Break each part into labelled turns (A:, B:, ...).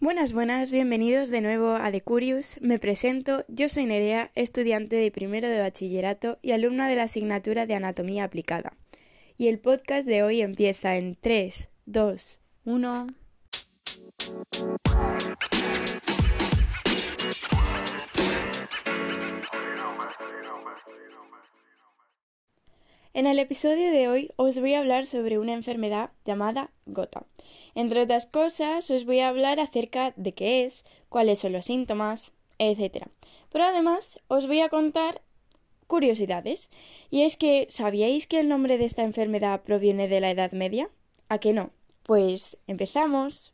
A: Buenas, buenas, bienvenidos de nuevo a The Curious. Me presento, yo soy Nerea, estudiante de primero de bachillerato y alumna de la asignatura de Anatomía Aplicada. Y el podcast de hoy empieza en 3, 2, 1. En el episodio de hoy os voy a hablar sobre una enfermedad llamada gota. Entre otras cosas, os voy a hablar acerca de qué es, cuáles son los síntomas, etc. Pero además os voy a contar curiosidades. Y es que, ¿sabíais que el nombre de esta enfermedad proviene de la Edad Media? ¿A qué no? Pues empezamos.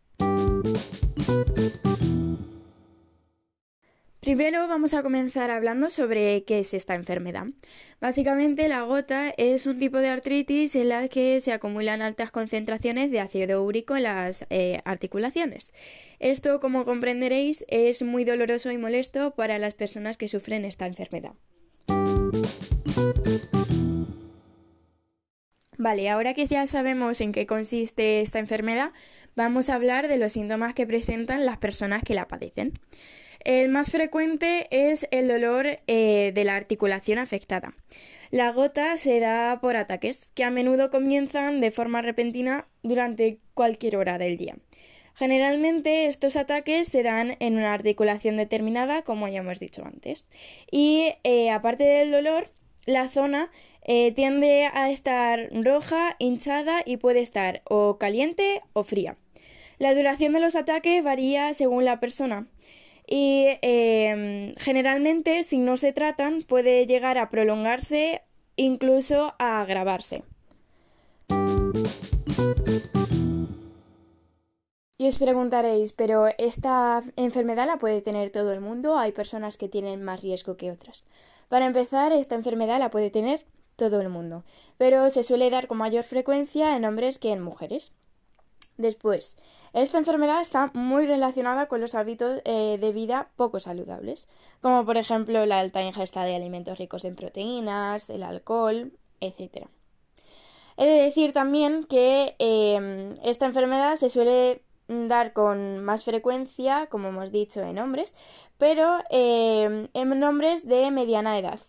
A: Primero vamos a comenzar hablando sobre qué es esta enfermedad. Básicamente la gota es un tipo de artritis en la que se acumulan altas concentraciones de ácido úrico en las eh, articulaciones. Esto, como comprenderéis, es muy doloroso y molesto para las personas que sufren esta enfermedad. Vale, ahora que ya sabemos en qué consiste esta enfermedad, vamos a hablar de los síntomas que presentan las personas que la padecen. El más frecuente es el dolor eh, de la articulación afectada. La gota se da por ataques, que a menudo comienzan de forma repentina durante cualquier hora del día. Generalmente estos ataques se dan en una articulación determinada, como ya hemos dicho antes. Y eh, aparte del dolor, la zona eh, tiende a estar roja, hinchada y puede estar o caliente o fría. La duración de los ataques varía según la persona y em, generalmente si no se tratan puede llegar a prolongarse incluso a agravarse. Y os preguntaréis, pero esta enfermedad la puede tener todo el mundo, hay personas que tienen más riesgo que otras. Para empezar, esta enfermedad la puede tener todo el mundo, pero se suele dar con mayor frecuencia en hombres que en mujeres. Después, esta enfermedad está muy relacionada con los hábitos eh, de vida poco saludables, como por ejemplo la alta ingesta de alimentos ricos en proteínas, el alcohol, etc. He de decir también que em, esta enfermedad se suele dar con más frecuencia, como hemos dicho, en hombres, pero em, en hombres de mediana edad.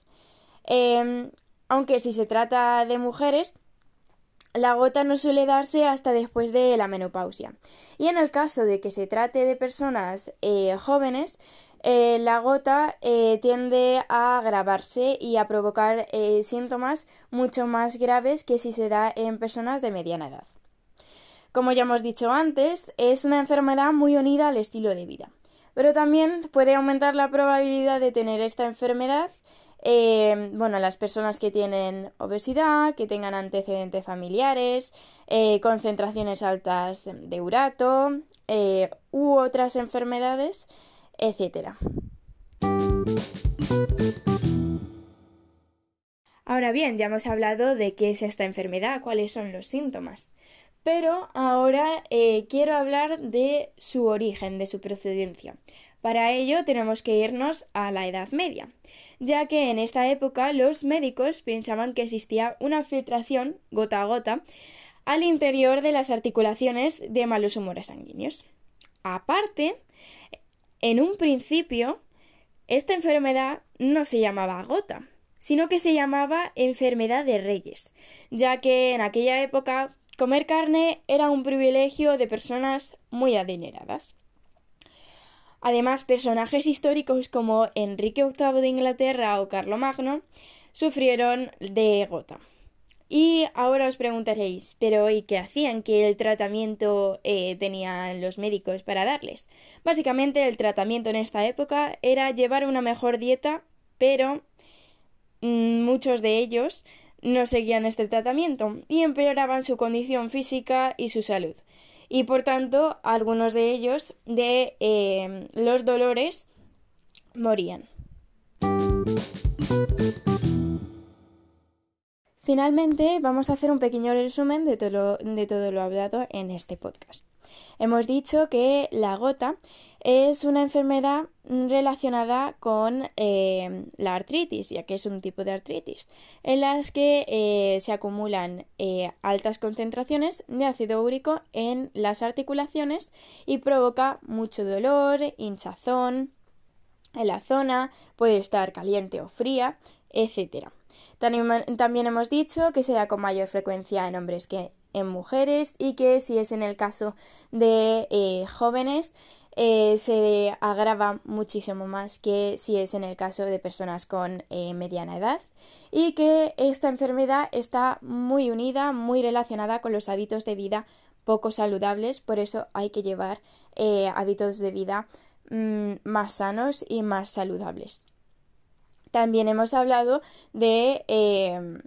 A: Em, aunque si se trata de mujeres, la gota no suele darse hasta después de la menopausia. Y en el caso de que se trate de personas eh, jóvenes, eh, la gota eh, tiende a agravarse y a provocar síntomas mucho más graves que si se da en personas de mediana edad. Como ya hemos dicho antes, es una enfermedad muy unida al estilo de vida, pero también puede aumentar la probabilidad de tener esta enfermedad eh, bueno, las personas que tienen obesidad, que tengan antecedentes familiares, eh, concentraciones altas de urato eh, u otras enfermedades, etc. Ahora bien, ya hemos hablado de qué es esta enfermedad, cuáles son los síntomas. Pero ahora quiero hablar de su origen, de su procedencia. Para ello tenemos que irnos a la Edad Media, ya que en esta época los médicos pensaban que existía una filtración gota a gota al interior de las articulaciones de malos humores sanguíneos. Aparte, en un principio, esta enfermedad no se llamaba gota, sino que se llamaba enfermedad de reyes, ya que en aquella época comer carne era un privilegio de personas muy adineradas. Además, personajes históricos como Enrique VIII de Inglaterra o Carlomagno sufrieron de gota. Y ahora os preguntaréis, pero ¿y qué hacían? ¿Qué el tratamiento eh, tenían los médicos para darles? Básicamente el tratamiento en esta época era llevar una mejor dieta, pero mm, muchos de ellos no seguían este tratamiento y empeoraban su condición física y su salud y por tanto algunos de ellos de eh, los dolores morían. Finalmente, vamos a hacer un pequeño resumen de todo, de todo lo hablado en este podcast. Hemos dicho que la gota es una enfermedad relacionada con eh, la artritis, ya que es un tipo de artritis, en las que eh, se acumulan eh, altas concentraciones de ácido úrico en las articulaciones y provoca mucho dolor, hinchazón en la zona, puede estar caliente o fría, etc. También hemos dicho que se da con mayor frecuencia en hombres que en mujeres y que si es en el caso de eh, jóvenes eh, se agrava muchísimo más que si es en el caso de personas con eh, mediana edad y que esta enfermedad está muy unida, muy relacionada con los hábitos de vida poco saludables, por eso hay que llevar hábitos de vida mm, más sanos y más saludables. También hemos hablado de eh,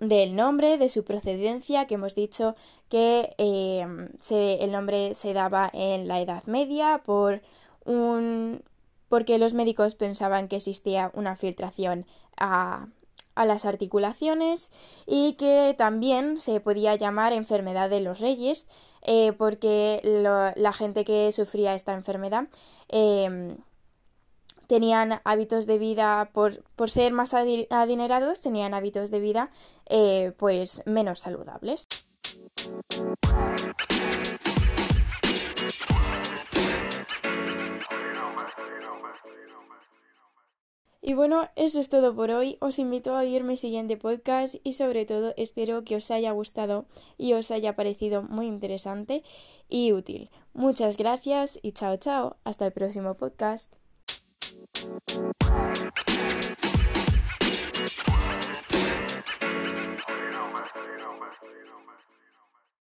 A: del nombre, de su procedencia, que hemos dicho que eh, el nombre se daba en la Edad Media por un porque los médicos pensaban que existía una filtración a, las articulaciones y que también se podía llamar enfermedad de los reyes eh, porque la gente que sufría esta enfermedad tenían hábitos de vida, por, por ser más adinerados, tenían hábitos de vida eh, pues menos saludables. Y bueno, eso es todo por hoy. Os invito a oír mi siguiente podcast y sobre todo espero que os haya gustado y os haya parecido muy interesante y útil. Muchas gracias y chao chao. Hasta el próximo podcast. Thank you.